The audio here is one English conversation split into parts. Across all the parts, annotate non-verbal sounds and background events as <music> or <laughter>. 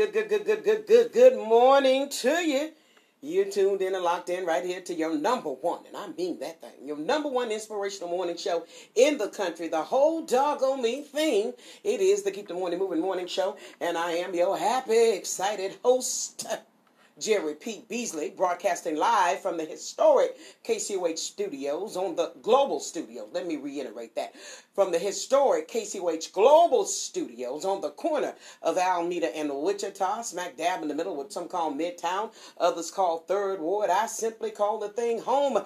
good, good, good, good, good, good, good morning to you. You're tuned in and locked in right here to your number one, and I mean that thing, your number one inspirational morning show in the country, the whole doggone me thing. It is the Keep the Morning Moving Morning Show, and I am your happy, excited host, Jerri Pete Beasley, broadcasting live from the historic KCOH studios on the Global Studios. Let me reiterate that. From the historic KCOH Global Studios on the corner of Almeda and Wichita, smack dab in the middle, what some call Midtown, others call Third Ward. I simply call the thing home.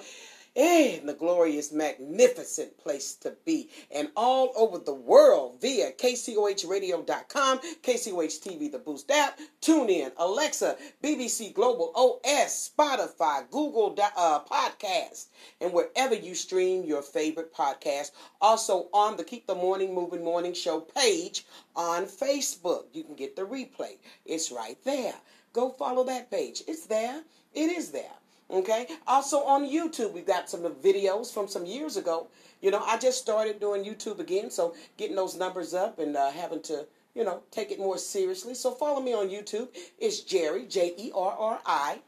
And the glorious, magnificent place to be. And all over the world via KCOHradio.com, KCOH TV, the Boost app, TuneIn, Alexa, BBC Global OS, Spotify, Google uh, Podcast, and wherever you stream your favorite podcast. Also on the Keep the Morning Moving Morning Show page on Facebook. You can get the replay. It's right there. Go follow that page. It's there. It is there. Okay. Also on YouTube, we've got some videos from some years ago. You know, I just started doing YouTube again, so getting those numbers up and uh, having to, you know, take it more seriously. So follow me on YouTube. It's Jerri J E R R I,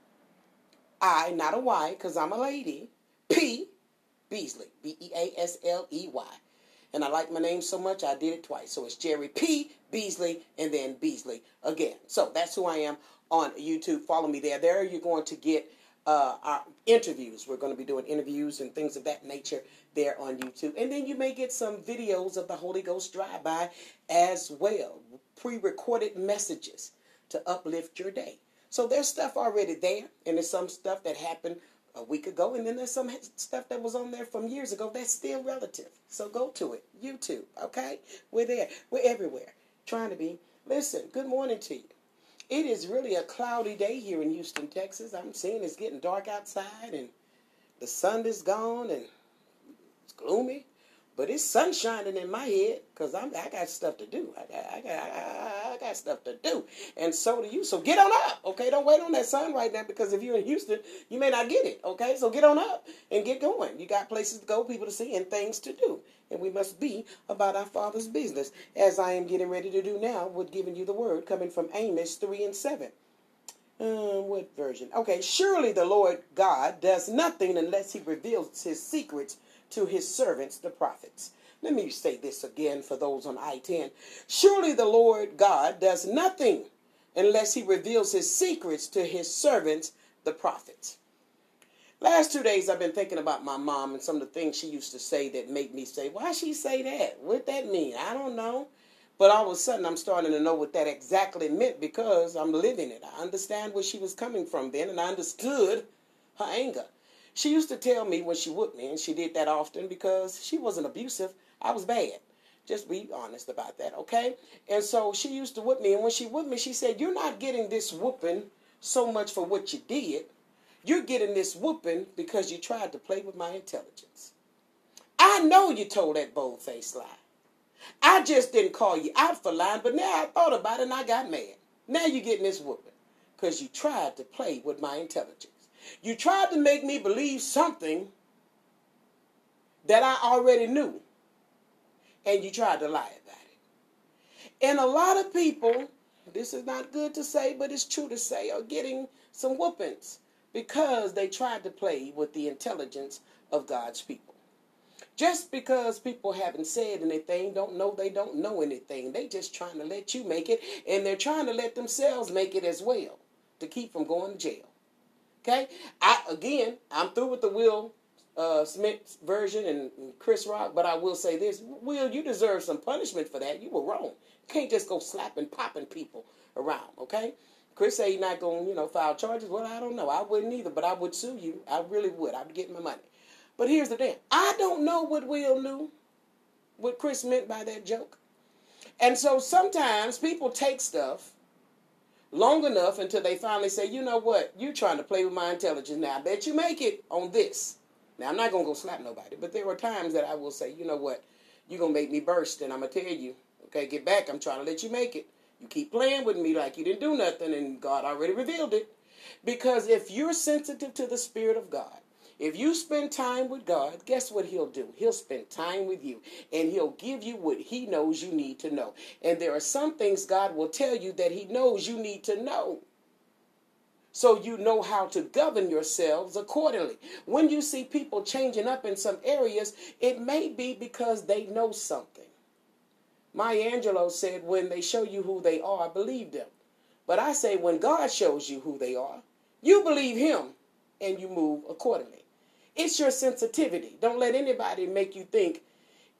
I not a Y because I'm a lady. P Beasley B E A S L E Y. And I like my name so much, I did it twice. So it's Jerri P. Beasley and then Beasley again. So that's who I am on YouTube. Follow me there. There you're going to get uh, our interviews. We're going to be doing interviews and things of that nature there on YouTube. And then you may get some videos of the Holy Ghost drive-by as well. Pre-recorded messages to uplift your day. So there's stuff already there, and there's some stuff that happened a week ago, and then there's some stuff that was on there from years ago that's still relative. So go to it. YouTube, okay? We're there. We're everywhere. Trying to be. Listen, good morning to you. It is really a cloudy day here in Houston, Texas. I'm seeing it's getting dark outside and the sun is gone and it's gloomy. But it's sun shining in my head because I'm I got stuff to do. I got I got I got stuff to do, and so do you. So get on up, okay? Don't wait on that sun right now because if you're in Houston, you may not get it, okay? So get on up and get going. You got places to go, people to see, and things to do. and we must be about our Father's business, as I am getting ready to do now with giving you the word coming from Amos 3 and 7. Uh, what version? Okay, surely the Lord God does nothing unless he reveals his secrets to his servants, the prophets. Let me say this again for those on I 10. Surely the Lord God does nothing unless he reveals his secrets to his servants, the prophets. Last two days I've been thinking about my mom and some of the things she used to say that made me say, why she say that? What that mean? I don't know. But all of a sudden I'm starting to know what that exactly meant because I'm living it. I understand where she was coming from then and I understood her anger. She used to tell me when she whooped me, and she did that often because she wasn't abusive. I was bad. Just be honest about that, okay? And so she used to whip me, and when she whipped me, she said, You're not getting this whooping so much for what you did. You're getting this whooping because you tried to play with my intelligence. I know you told that bold faced lie. I just didn't call you out for lying, but now I thought about it and I got mad. Now you're getting this whooping because you tried to play with my intelligence. You tried to make me believe something that I already knew, and you tried to lie about it. And a lot of people, this is not good to say, but it's true to say, are getting some whoopings because they tried to play with the intelligence of God's people. Just because people haven't said anything, don't know they don't know anything. They just trying to let you make it, and they're trying to let themselves make it as well to keep from going to jail. Okay? I again, I'm through with the Will uh, Smith version and Chris Rock, but I will say this: Will, you deserve some punishment for that. You were wrong. You can't just go slapping, popping people around. Okay? Chris say he's not going, to you know, file charges. Well, I don't know. I wouldn't either, but I would sue you. I really would. I'd get my money. But here's the thing: I don't know what Will knew, what Chris meant by that joke, and so sometimes people take stuff long enough until they finally say, you know what, you're trying to play with my intelligence now. I bet you make it on this. Now, I'm not going to go slap nobody, but there are times that I will say, you know what, you're going to make me burst, and I'm going to tell you, okay, get back. I'm trying to let you make it. You keep playing with me like you didn't do nothing, and God already revealed it. Because if you're sensitive to the Spirit of God, if you spend time with God, guess what He'll do? He'll spend time with you and He'll give you what He knows you need to know. And there are some things God will tell you that He knows you need to know. So you know how to govern yourselves accordingly. When you see people changing up in some areas, it may be because they know something. Maya Angelou said, when they show you who they are, believe them. But I say, when God shows you who they are, you believe Him and you move accordingly. It's your sensitivity. Don't let anybody make you think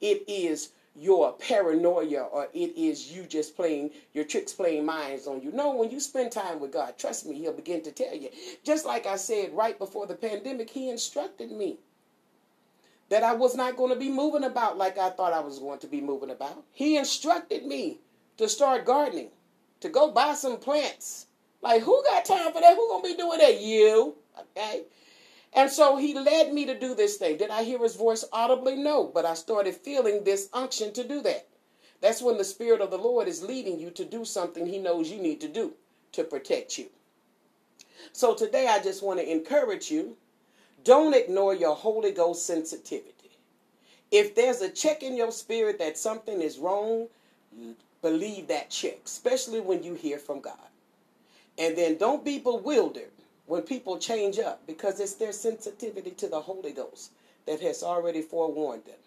it is your paranoia or it is you just playing your tricks playing minds on you. No, when you spend time with God, trust me, He'll begin to tell you. Just like I said right before the pandemic, He instructed me that I was not going to be moving about like I thought I was going to be moving about. He instructed me to start gardening, to go buy some plants. Like, who got time for that? Who gonna be doing that? You. Okay. And so he led me to do this thing. Did I hear his voice audibly? No, but I started feeling this unction to do that. That's when the Spirit of the Lord is leading you to do something he knows you need to do to protect you. So today I just want to encourage you don't ignore your Holy Ghost sensitivity. If there's a check in your spirit that something is wrong, believe that check, especially when you hear from God. And then don't be bewildered when people change up because it's their sensitivity to the Holy Ghost that has already forewarned them.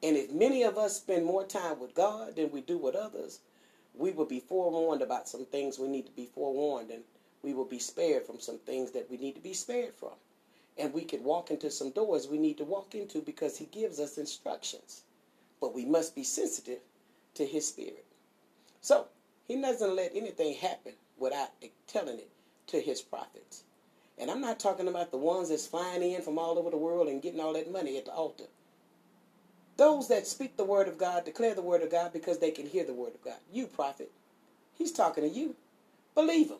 And if many of us spend more time with God than we do with others, we will be forewarned about some things we need to be forewarned, and we will be spared from some things that we need to be spared from. And we can walk into some doors we need to walk into because He gives us instructions. But we must be sensitive to His Spirit. So, He doesn't let anything happen without telling it to his prophets. And I'm not talking about the ones that's flying in from all over the world and getting all that money at the altar. Those that speak the word of God, declare the word of God because they can hear the word of God. You, prophet, he's talking to you. Believe him.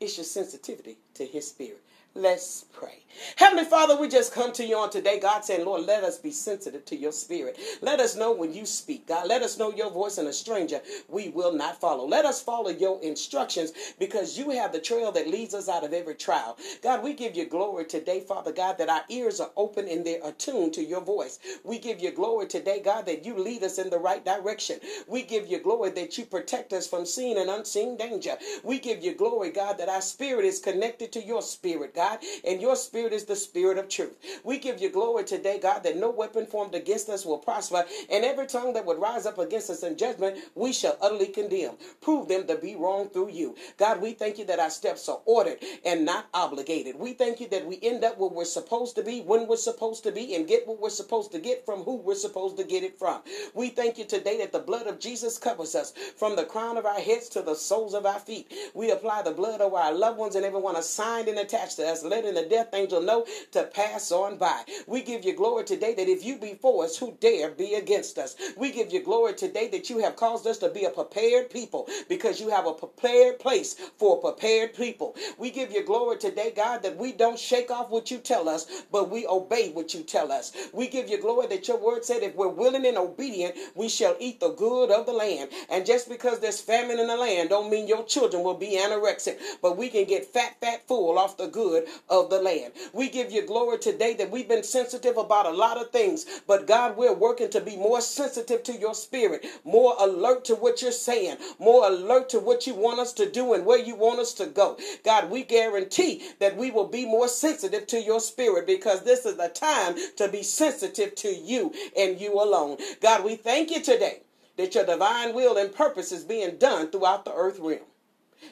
It's your sensitivity to his spirit. Let's pray. Heavenly Father, we just come to you on today, God, saying, Lord, let us be sensitive to your spirit. Let us know when you speak, God. Let us know your voice and a stranger we will not follow. Let us follow your instructions because you have the trail that leads us out of every trial. God, we give you glory today, Father God, that our ears are open and they're attuned to your voice. We give you glory today, God, that you lead us in the right direction. We give you glory that you protect us from seen and unseen danger. We give you glory, God, that our spirit is connected to your spirit, God, and your spirit is the spirit of truth. We give you glory today, God, that no weapon formed against us will prosper, and every tongue that would rise up against us in judgment, we shall utterly condemn. Prove them to be wrong through you. God, we thank you that our steps are ordered and not obligated. We thank you that we end up where we're supposed to be, when we're supposed to be, and get what we're supposed to get from who we're supposed to get it from. We thank you today that the blood of Jesus covers us from the crown of our heads to the soles of our feet. We apply the blood over our loved ones and everyone assigned and attached to us, letting the death angel know to pass on by. We give you glory today that if you be for us, who dare be against us? We give you glory today that you have caused us to be a prepared people because you have a prepared place for prepared people. We give you glory today, God, that we don't shake off what you tell us, but we obey what you tell us. We give you glory that your word said if we're willing and obedient, we shall eat the good of the land. And just because there's famine in the land don't mean your children will be anorexic, but we can get fat, fat, full off the good of the land. We give you glory today that we've been sensitive about a lot of things, but God, we're working to be more sensitive to your spirit, more alert to what you're saying, more alert to what you want us to do and where you want us to go. God, we guarantee that we will be more sensitive to your spirit because this is the time to be sensitive to you and you alone. God, we thank you today that your divine will and purpose is being done throughout the earth realm.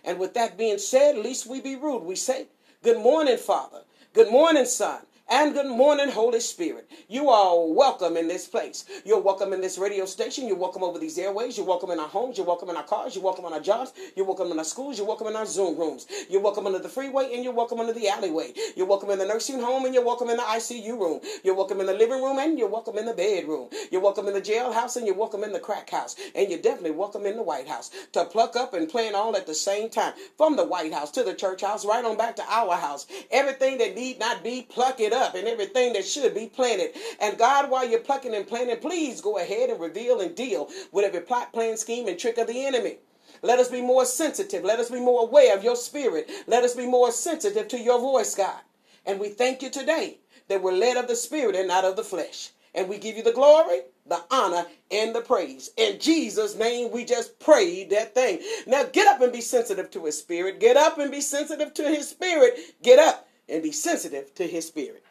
And with that being said, least we be rude. We say, Good morning, Father. Good morning, Son. And good morning, Holy Spirit. You are welcome in this place. You're welcome in this radio station. You're welcome over these airways. You're welcome in our homes. You're welcome in our cars. You're welcome on our jobs. You're welcome in our schools. You're welcome in our Zoom rooms. You're welcome under the freeway and you're welcome under the alleyway. You're welcome in the nursing home and you're welcome in the ICU room. You're welcome in the living room and you're welcome in the bedroom. You're welcome in the jailhouse and you're welcome in the crack house. And you're definitely welcome in the White House to pluck up and plan all at the same time. From the White House to the church house, right on back to our house. Everything that need not be, pluck it up. And everything that should be planted. And God, while you're plucking and planting, please go ahead and reveal and deal with every plot, plan, scheme, and trick of the enemy. Let us be more sensitive. Let us be more aware of your spirit. Let us be more sensitive to your voice, God. And we thank you today that we're led of the spirit and not of the flesh. And we give you the glory, the honor, and the praise. In Jesus' name, we just prayed that thing. Now get up and be sensitive to his spirit. Get up and be sensitive to his spirit. Get up and be sensitive to his spirit.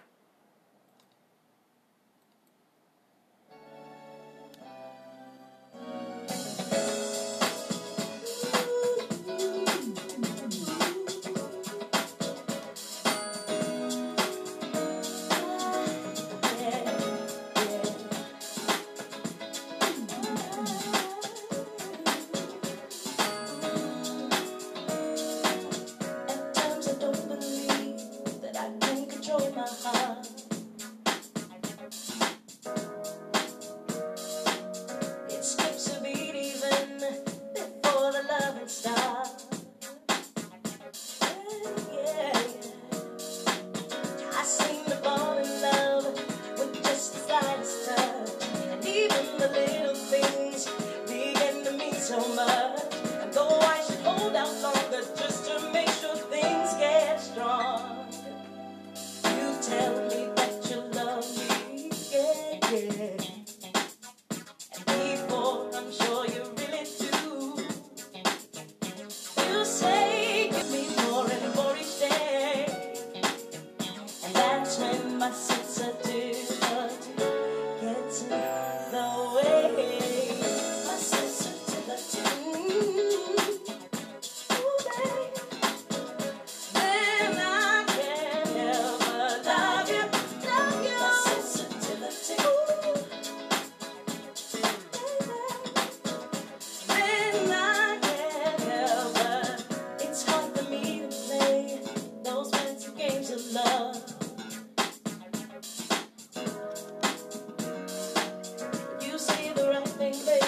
play.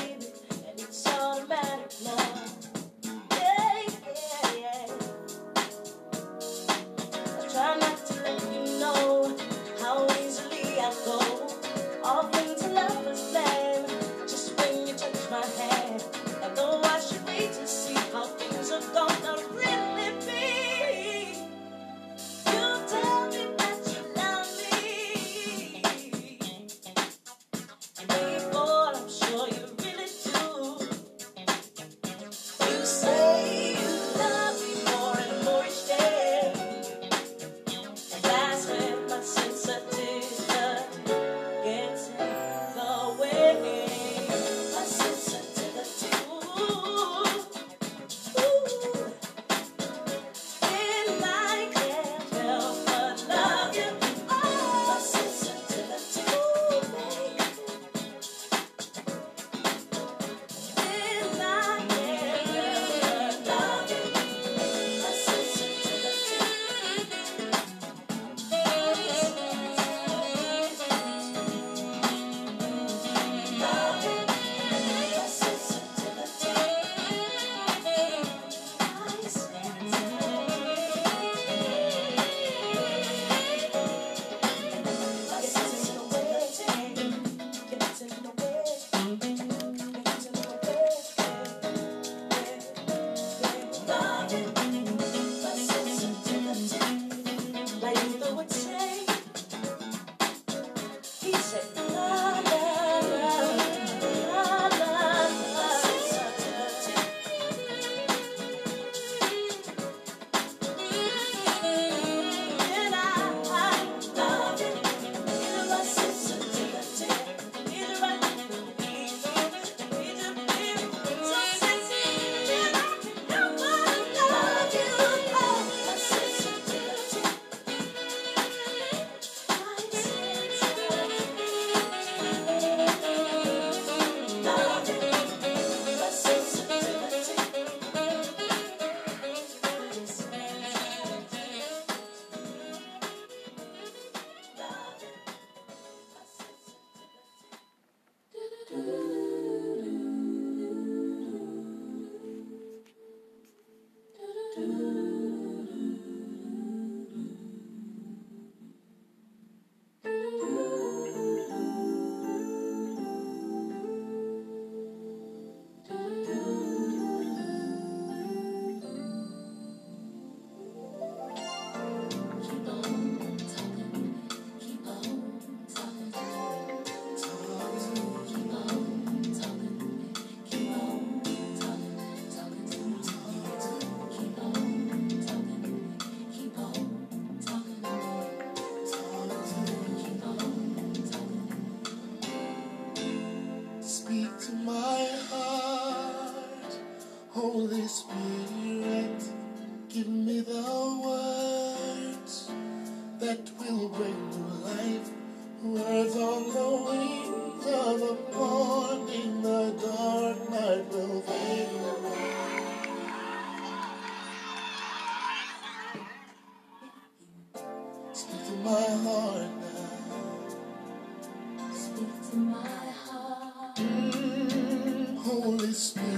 my heart. Mm, Holy Spirit.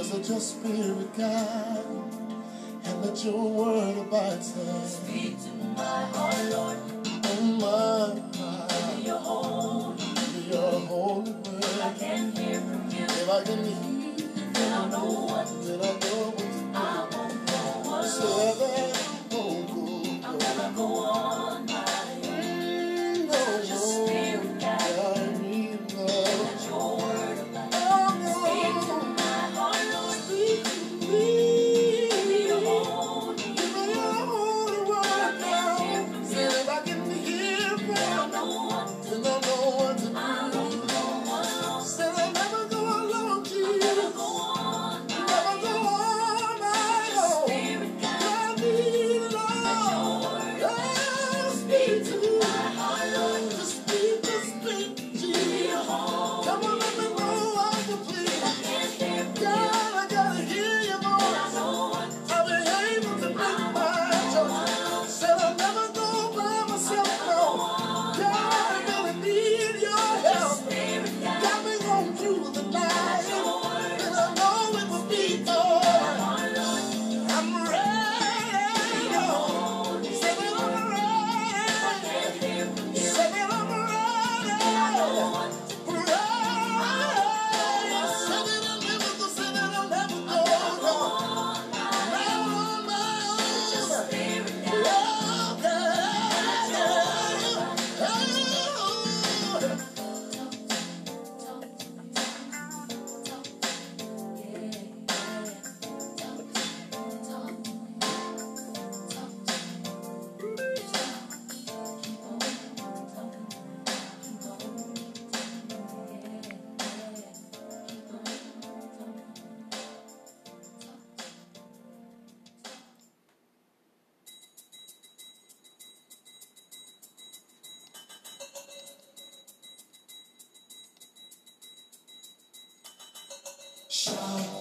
Cause of your spirit, God, and let your word abide Speak to my heart, Lord. Oh, my, my. Your holy, your holy word. If I can hear from you, if I can hear, then I know what, then I know what to do. I won't go alone. So I'm gonna go on. Shout,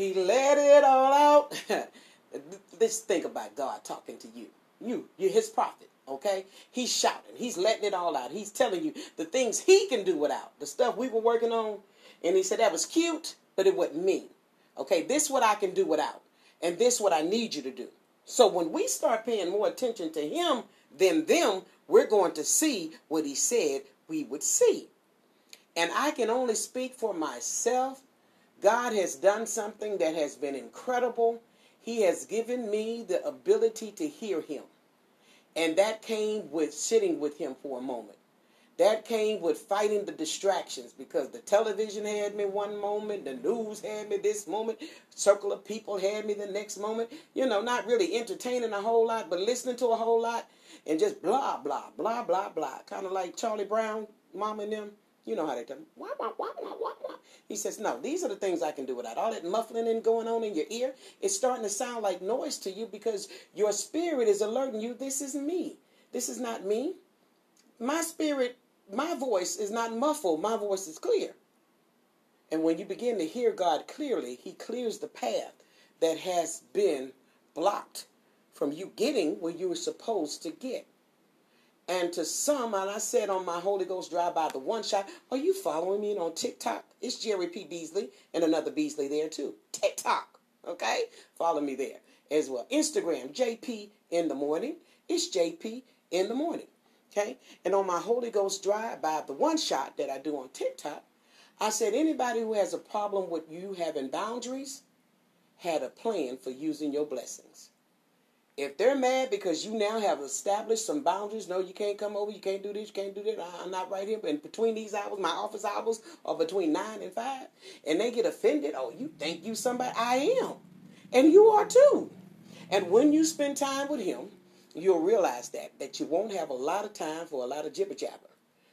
He let it all out. <laughs> Let's think about God talking to you. You, you're his prophet, okay? He's shouting. He's letting it all out. He's telling you the things he can do without. The stuff we were working on. And he said that was cute, but it wasn't me. Okay, this what I can do without. And this what I need you to do. So when we start paying more attention to him than them, we're going to see what he said we would see. And I can only speak for myself. God has done something that has been incredible. He has given me the ability to hear him. And that came with sitting with him for a moment. That came with fighting the distractions because the television had me one moment, the news had me this moment, circle of people had me the next moment. You know, not really entertaining a whole lot, but listening to a whole lot and just blah, blah, blah, blah, blah. Kind of like Charlie Brown, mom and them. You know how they tell me, wah, wah, wah, wah, wah, wah. He says, no, these are the things I can do without. All that muffling and going on in your ear, it's starting to sound like noise to you because your spirit is alerting you, this is me. This is not me. My spirit, my voice is not muffled. My voice is clear. And when you begin to hear God clearly, he clears the path that has been blocked from you getting where you were supposed to get. And to some, and I said on my Holy Ghost drive by the one shot, are you following me on TikTok? It's Jerri P. Beasley and another Beasley there too. TikTok, okay? Follow me there as well. Instagram, JP in the morning. It's JP in the morning, okay? And on my Holy Ghost drive by the one shot that I do on TikTok, I said anybody who has a problem with you having boundaries had a plan for using your blessings. If they're mad because you now have established some boundaries, no, you can't come over, you can't do this, you can't do that, I'm not right here, but between these hours, my office hours are between 9 and 5, and they get offended, oh, you think you somebody? I am. And you are too. And when you spend time with him, you'll realize that, that you won't have a lot of time for a lot of jibber jabber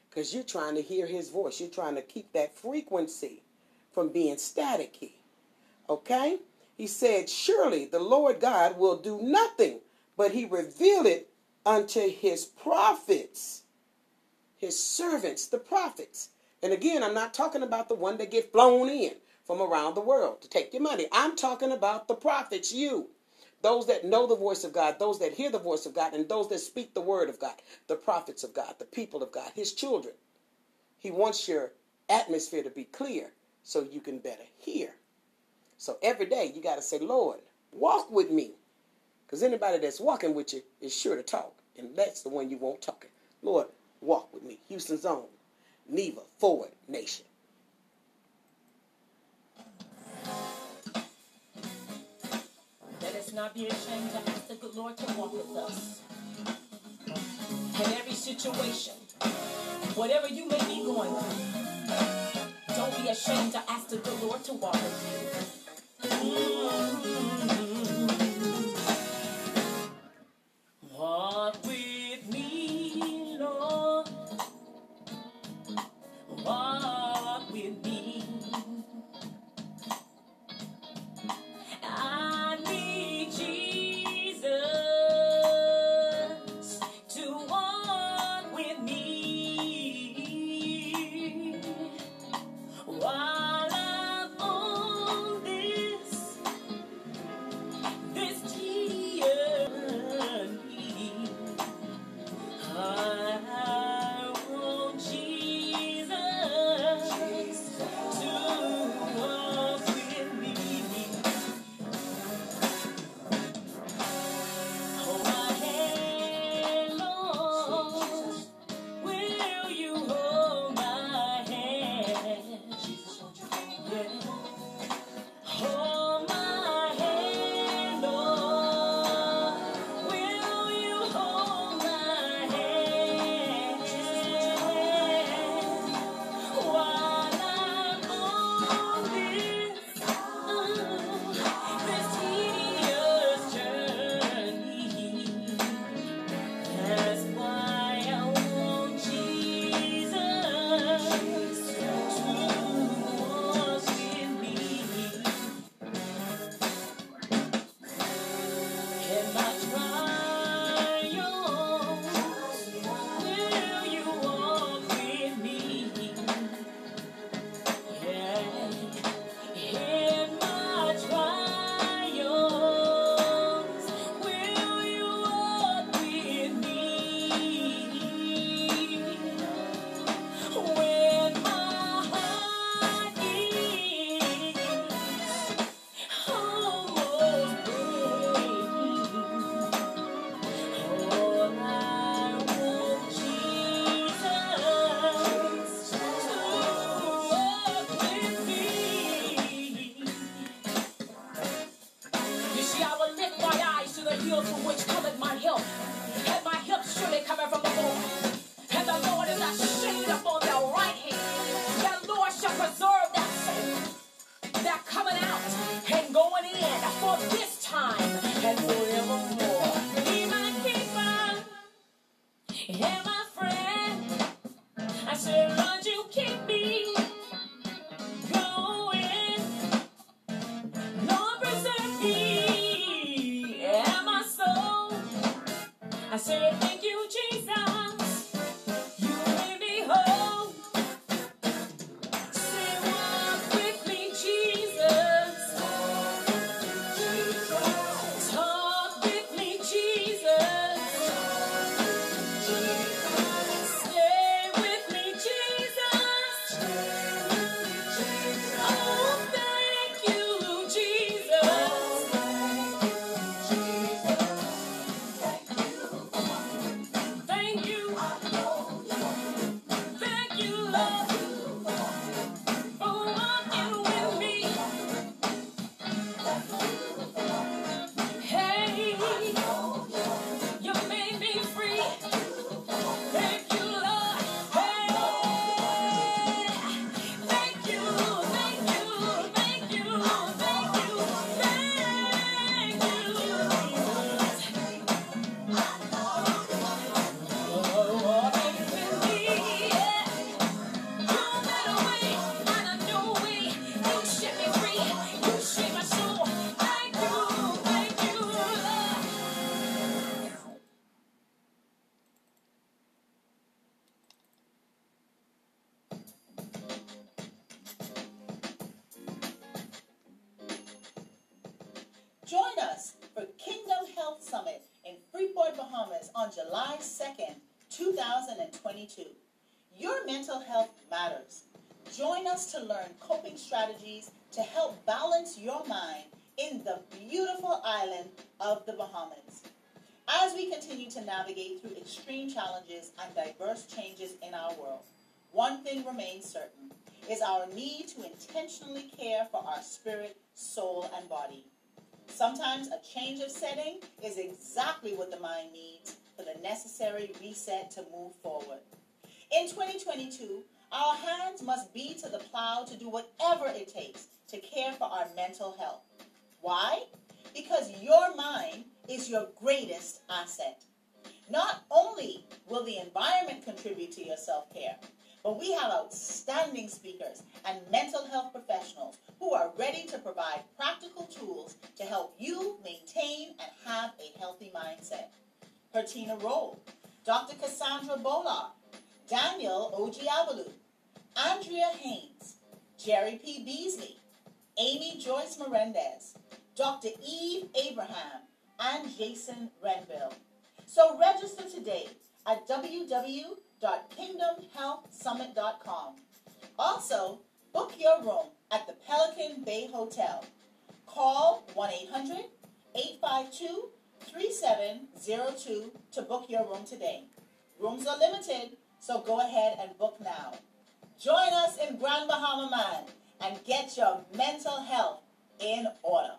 because you're trying to hear his voice. You're trying to keep that frequency from being staticky. Okay? He said, Surely the Lord God will do nothing, but he revealed it unto his prophets, his servants, the prophets. And again, I'm not talking about the one that get flown in from around the world to take your money. I'm talking about the prophets, you. Those that know the voice of God, those that hear the voice of God, and those that speak the word of God, the prophets of God, the people of God, his children. He wants your atmosphere to be clear so you can better hear. So every day you got to say, Lord, walk with me. Because anybody that's walking with you is sure to talk. And that's the one you won't talking. Lord, walk with me. Houston's own. Neva, forward nation. Let us not be ashamed to ask the good Lord to walk with us. In every situation, whatever you may be going through, don't be ashamed to ask the good Lord to walk with you. Ooh. I try. Island of the Bahamas. As we continue to navigate through extreme challenges and diverse changes in our world, one thing remains certain is our need to intentionally care for our spirit, soul, and body. Sometimes a change of setting is exactly what the mind needs for the necessary reset to move forward. In 2022, our hands must be to the plow to do whatever it takes to care for our mental health. Why? Because your mind is your greatest asset. Not only will the environment contribute to your self care, but we have outstanding speakers and mental health professionals who are ready to provide practical tools to help you maintain and have a healthy mindset. Hertina Roll, Dr. Cassandra Bolar, Daniel Ojiabalu, Andrea Haynes, Jerri P. Beasley, Amy Joyce Melendez, Dr. Eve Abraham, and Jason Renville. So register today at www.kingdomhealthsummit.com. Also, book your room at the Pelican Bay Hotel. Call 1 800 852 3702 to book your room today. Rooms are limited, so go ahead and book now. Join us in Grand Bahama Man and get your mental health in order.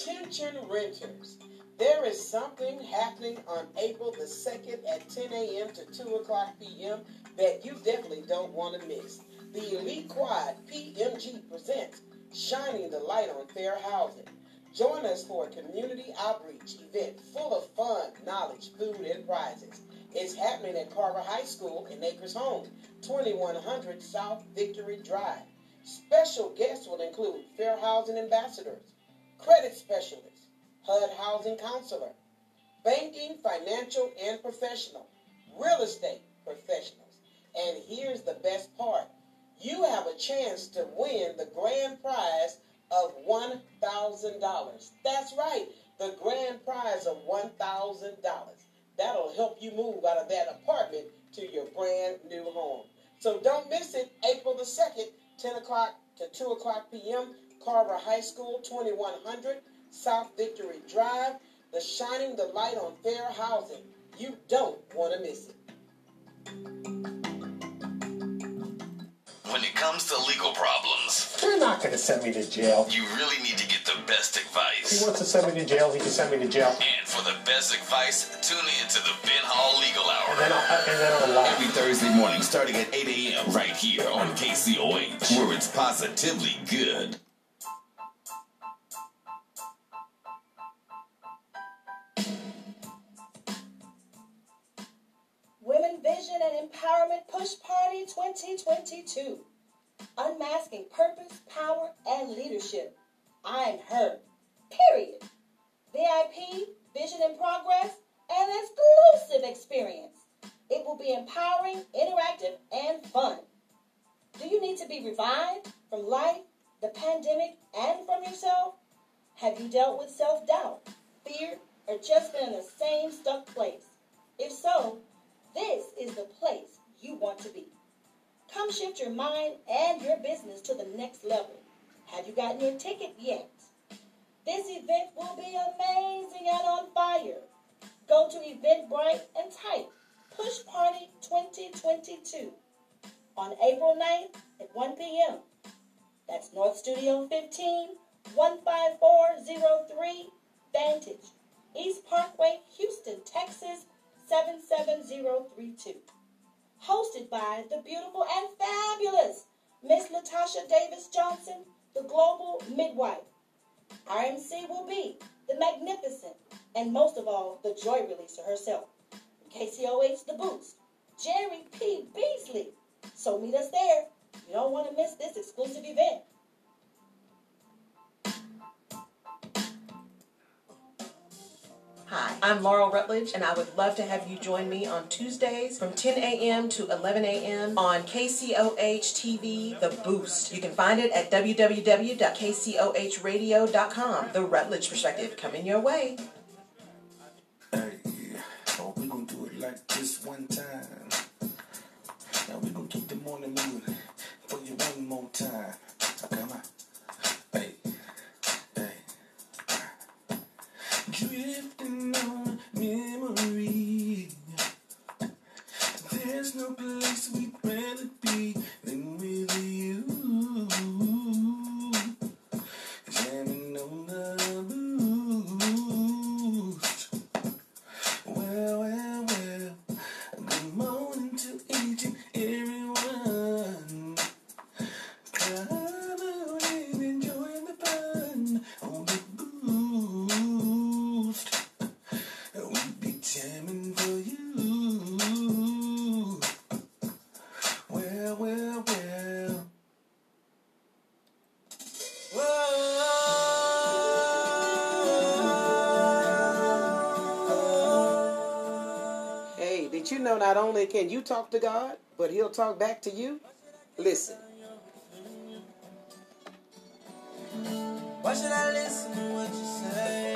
Attention renters. There is something happening on April the 2nd at 10 a.m. to 2 o'clock p.m. that you definitely don't want to miss. The Elite Quad PMG presents Shining the Light on Fair Housing. Join us for a community outreach event full of fun, knowledge, food, and prizes. It's happening at Carver High School in Acres Home, 2100 South Victory Drive. Special guests will include Fair Housing ambassadors, credit specialist, HUD housing counselor, banking, financial, and professional, real estate professionals. And here's the best part. You have a chance to win the grand prize of $1,000. That's right, the grand prize of $1,000. That'll help you move out of that apartment to your brand new home. So don't miss it, April the 2nd, 10 o'clock to 2 o'clock p.m., Carver High School, 2100 South Victory Drive, the Shining the Light on Fair Housing. You don't want to miss it. When it comes to legal problems, They're not going to send me to jail. you really need to get the best advice. He wants to send me to jail, he can send me to jail. And for the best advice, tune in to the Ben Hall Legal And then Hour. I'll, and then I'll lie. Every Thursday morning starting at 8 a.m. right here on KCOH, where it's positively good. Vision and Empowerment Push Party 2022. Unmasking purpose, power, and leadership. I'm her. Period. VIP, Vision and Progress, and exclusive experience. It will be empowering, interactive, and fun. Do you need to be revived from life, the pandemic, and from yourself? Have you dealt with self doubt, fear, or just been in the same stuck place? If so, this is the place you want to be. Come shift your mind and your business to the next level. Have you gotten your ticket yet? This event will be amazing and on fire. Go to Eventbrite and type Push Party 2022 on April 9th at 1 p.m. That's North Studio 15, 15403 Vantage, East Parkway, Houston, Texas 77032. Hosted by the beautiful and fabulous Miss Latasha Davis Johnson, the global midwife. Our MC will be the magnificent and most of all, the joy releaser herself. KCOH The Boost, Jerri P. Beasley. So meet us there. You don't want to miss this exclusive event. Hi, I'm Laurel Rutledge, and I would love to have you join me on Tuesdays from 10 a.m. to 11 a.m. on KCOH TV The Boost. You can find it at www.kcohradio.com. The Rutledge Perspective coming your way. Hey, oh, we gonna do it like this one time. Now we gonna keep the morning moving for you one more time. Come on. Can you talk to God, but He'll talk back to you? Listen. Why should I listen to what you say?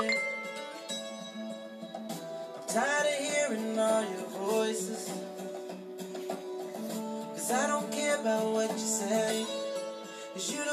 I'm tired of hearing all your voices. Cause I don't care about what you say. Cause you don't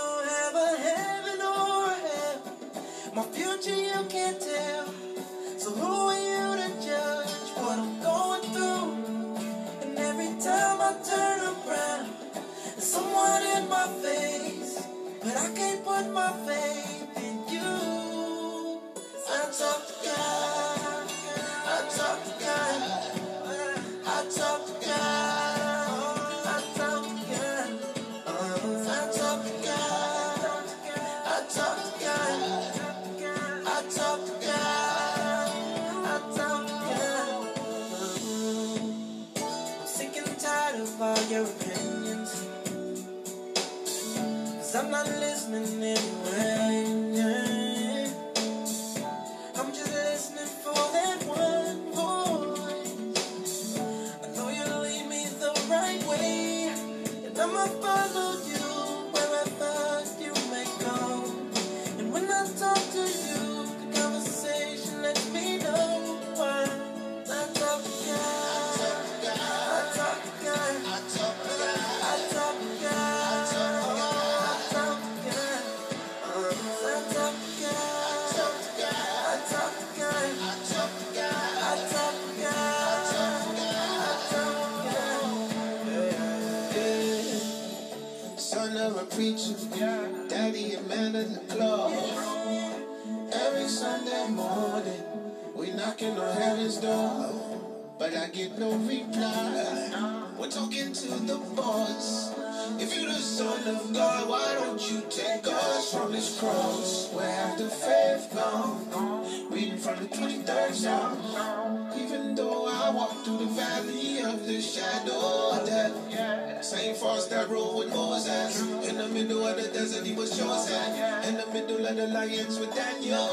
through the valley of the shadow of death, same force that rode with Moses. In the middle of the desert, he was chosen. In the middle of the lions with Daniel.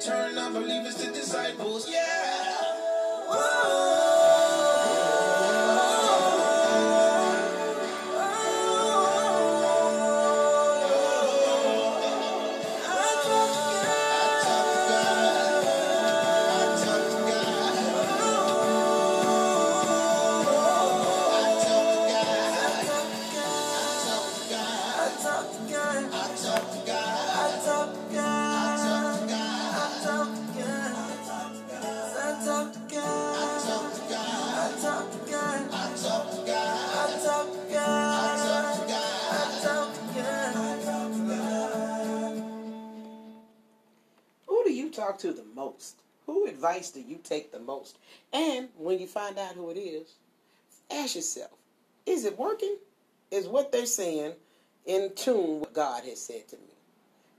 Turn unbelievers to disciples. Yeah. Who advice do you take the most? And when you find out who it is, ask yourself, is it working? Is what they're saying in tune with what God has said to me?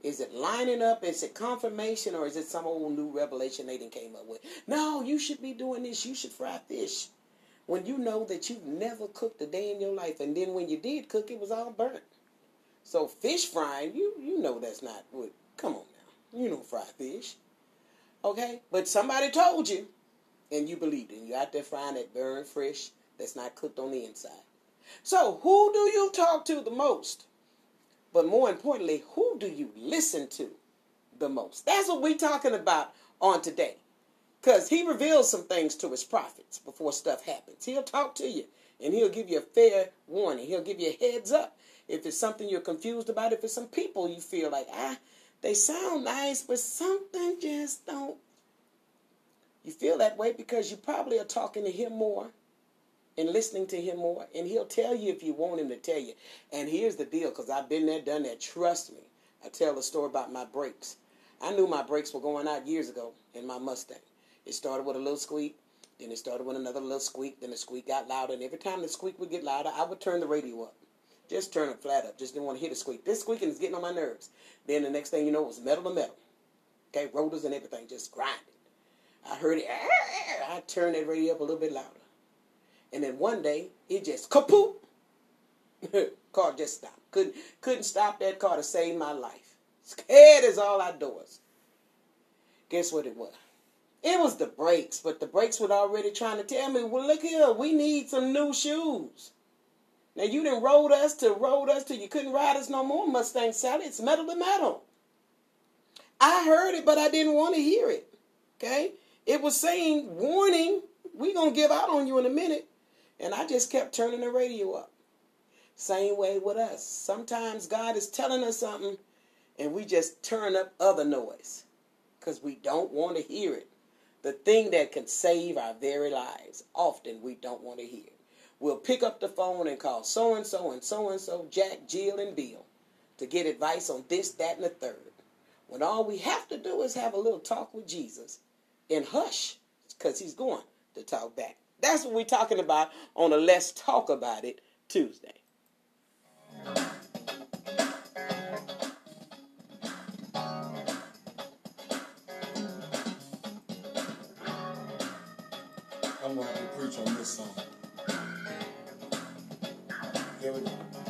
Is it lining up? Is it confirmation or is it some old new revelation they didn't came up with? No, you should be doing this. You should fry fish. When you know that you've never cooked a day in your life, and then when you did cook, it was all burnt. So fish frying, you you know that's not what. Come on now, you don't fry fish, okay? But somebody told you, and you believed it. You out there frying that burnt fish that's not cooked on the inside. So who do you talk to the most? But more importantly, who do you listen to the most? That's what we're talking about on today. Because he reveals some things to his prophets before stuff happens. He'll talk to you and he'll give you a fair warning. He'll give you a heads up if it's something you're confused about. If it's some people you feel like, ah, they sound nice, but something just don't. You feel that way because you probably are talking to him more and listening to him more. And he'll tell you if you want him to tell you. And here's the deal because I've been there, done that. Trust me. I tell the story about my brakes. I knew my brakes were going out years ago in my Mustang. It started with a little squeak, then it started with another little squeak, then the squeak got louder, and every time the squeak would get louder, I would turn the radio up. Just turn it flat up. Just didn't want to hear the squeak. This squeaking is getting on my nerves. Then the next thing you know, it was metal to metal. Okay, rotors and everything just grinding. I heard it. Ah! I turned that radio up a little bit louder. And then one day, it just kapoop. <laughs> car just stopped. Couldn't couldn't stop that car to save my life. Scared as all outdoors. Guess what it was? It was the brakes, but the brakes were already trying to tell me, well, look here, we need some new shoes. Now you didn't rolled us to rolled us till you couldn't ride us no more, Mustang Sally. It's metal to metal. I heard it, but I didn't want to hear it. Okay? It was saying, warning, we gonna give out on you in a minute. And I just kept turning the radio up. Same way with us. Sometimes God is telling us something and we just turn up other noise because we don't want to hear it. The thing that can save our very lives, often we don't want to hear. We'll pick up the phone and call so and so and so and so, Jack, Jill, and Bill, to get advice on this, that, and the third. When all we have to do is have a little talk with Jesus and hush because he's going to talk back. That's what we're talking about on a Let's Talk About It Tuesday. I'm going to preach on this song. Here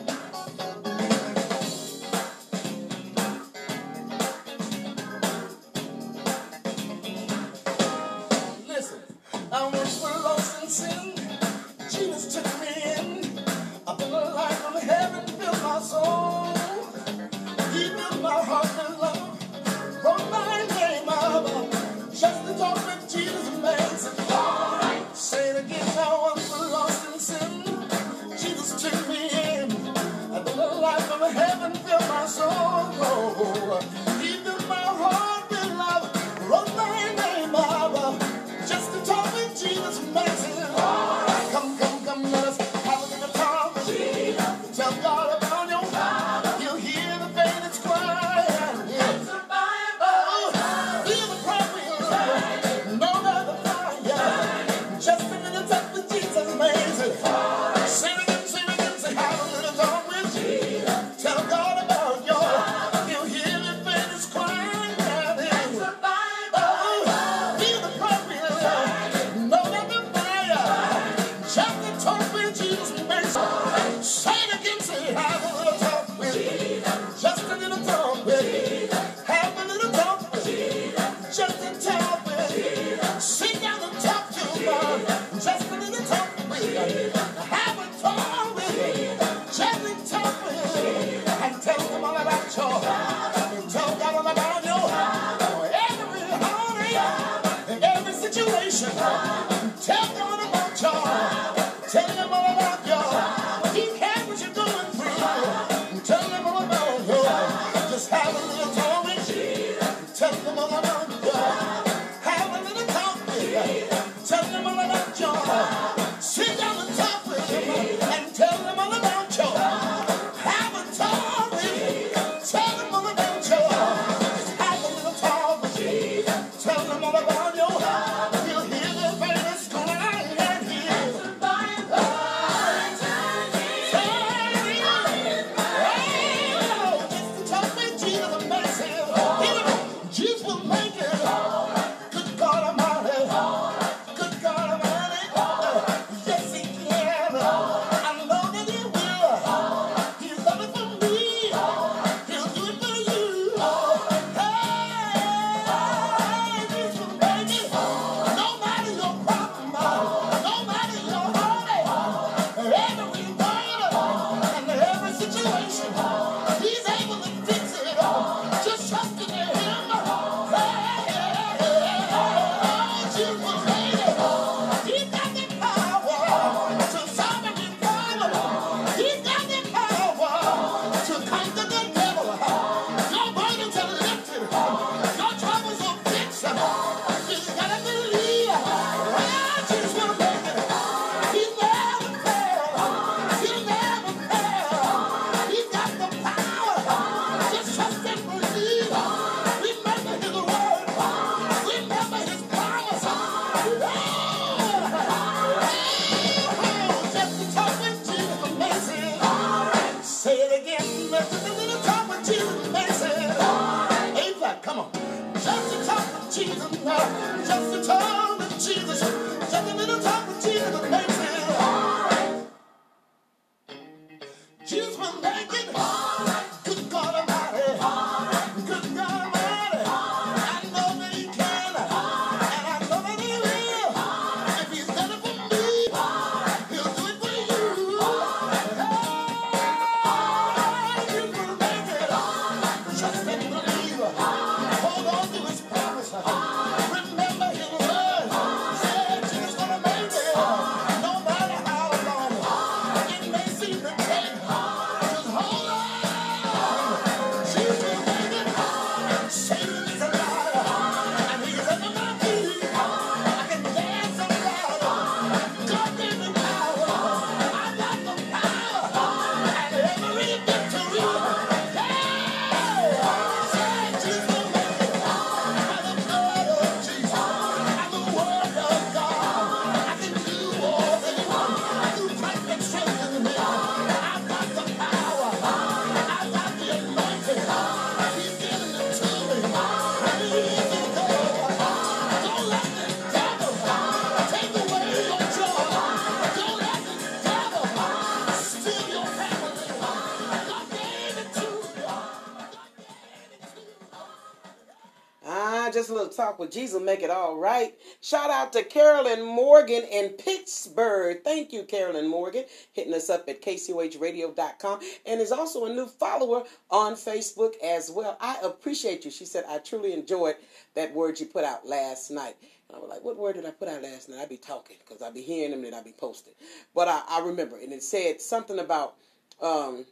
Walk with Jesus make it all right. Shout out to Carolyn Morgan in Pittsburgh. Thank you, Carolyn Morgan, hitting us up at kcohradio.com. And is also a new follower on Facebook as well. I appreciate you. She said, I truly enjoyed that word you put out last night. And I was like, what word did I put out last night? I'd be talking because I'd be hearing them and I'd be posting. But I, I, remember, and it said something about, um,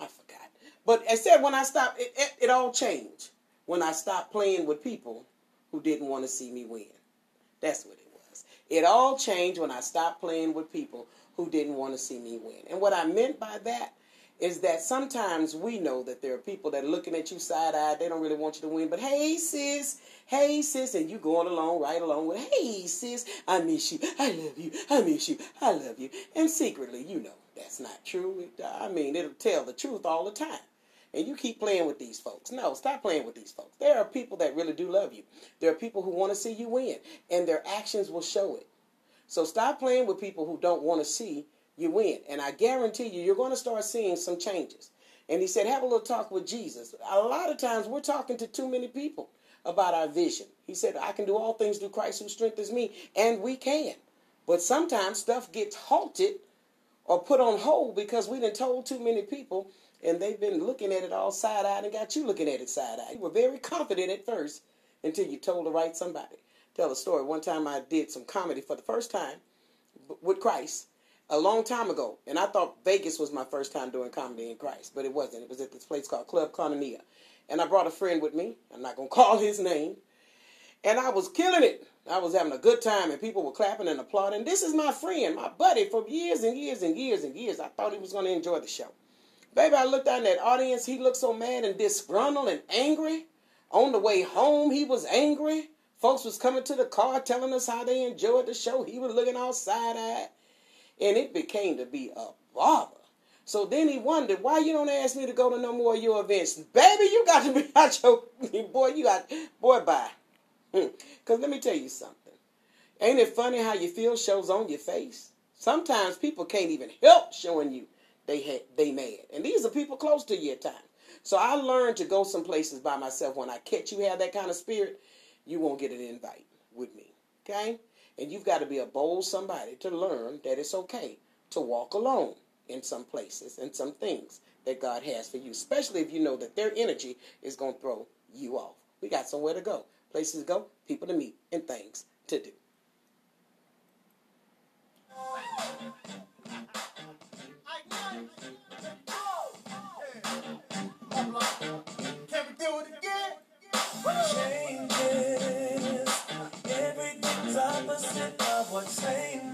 I forgot. But it said when I stopped, it, it, it all changed when I stopped playing with people who didn't want to see me win. That's what it was. It all changed when I stopped playing with people who didn't want to see me win. And what I meant by that is that sometimes we know that there are people that are looking at you side eyed, they don't really want you to win, but hey, sis, hey, sis, and you going along right along with, hey, sis, I miss you, I love you, I miss you, I love you. And secretly, you know, that's not true. I mean, it'll tell the truth all the time and you keep playing with these folks. No, stop playing with these folks. There are people that really do love you. There are people who want to see you win, and their actions will show it. So stop playing with people who don't want to see you win. And I guarantee you, you're going to start seeing some changes. And he said, have a little talk with Jesus. A lot of times we're talking to too many people about our vision. He said, I can do all things through Christ who strengthens me, and we can. But sometimes stuff gets halted or put on hold because we've been told too many people and they've been looking at it all side-eyed and got you looking at it side-eyed. You were very confident at first until you told the right somebody. Tell a story. One time I did some comedy for the first time with Christ a long time ago, and I thought Vegas was my first time doing comedy in Christ, but it wasn't. It was at this place called Club Koinonia, and I brought a friend with me. I'm not gonna <laughs> call his name, and I was killing it. I was having a good time, and people were clapping and applauding. This is my friend, my buddy, for years and years and years and years. I thought he was gonna enjoy the show. Baby, I looked out in that audience. He looked so mad and disgruntled and angry. On the way home, he was angry. Folks was coming to the car telling us how they enjoyed the show. He was looking all side-eyed and it became to be a bother. So then he wondered, why you don't ask me to go to no more of your events? Baby, you got to be <laughs> out your, boy, you got, boy, bye. Hmm. let me tell you something. Ain't it funny how you feel shows on your face? Sometimes people can't even help showing you they had, they mad. And these are people close to you at times. So I learned to go some places by myself. When I catch you have that kind of spirit, you won't get an invite with me. Okay? And you've got to be a bold somebody to learn that it's okay to walk alone in some places and some things that God has for you, especially if you know that their energy is going to throw you off. We got somewhere to go, places to go, people to meet, and things to do. Changes. Everything's opposite of what's same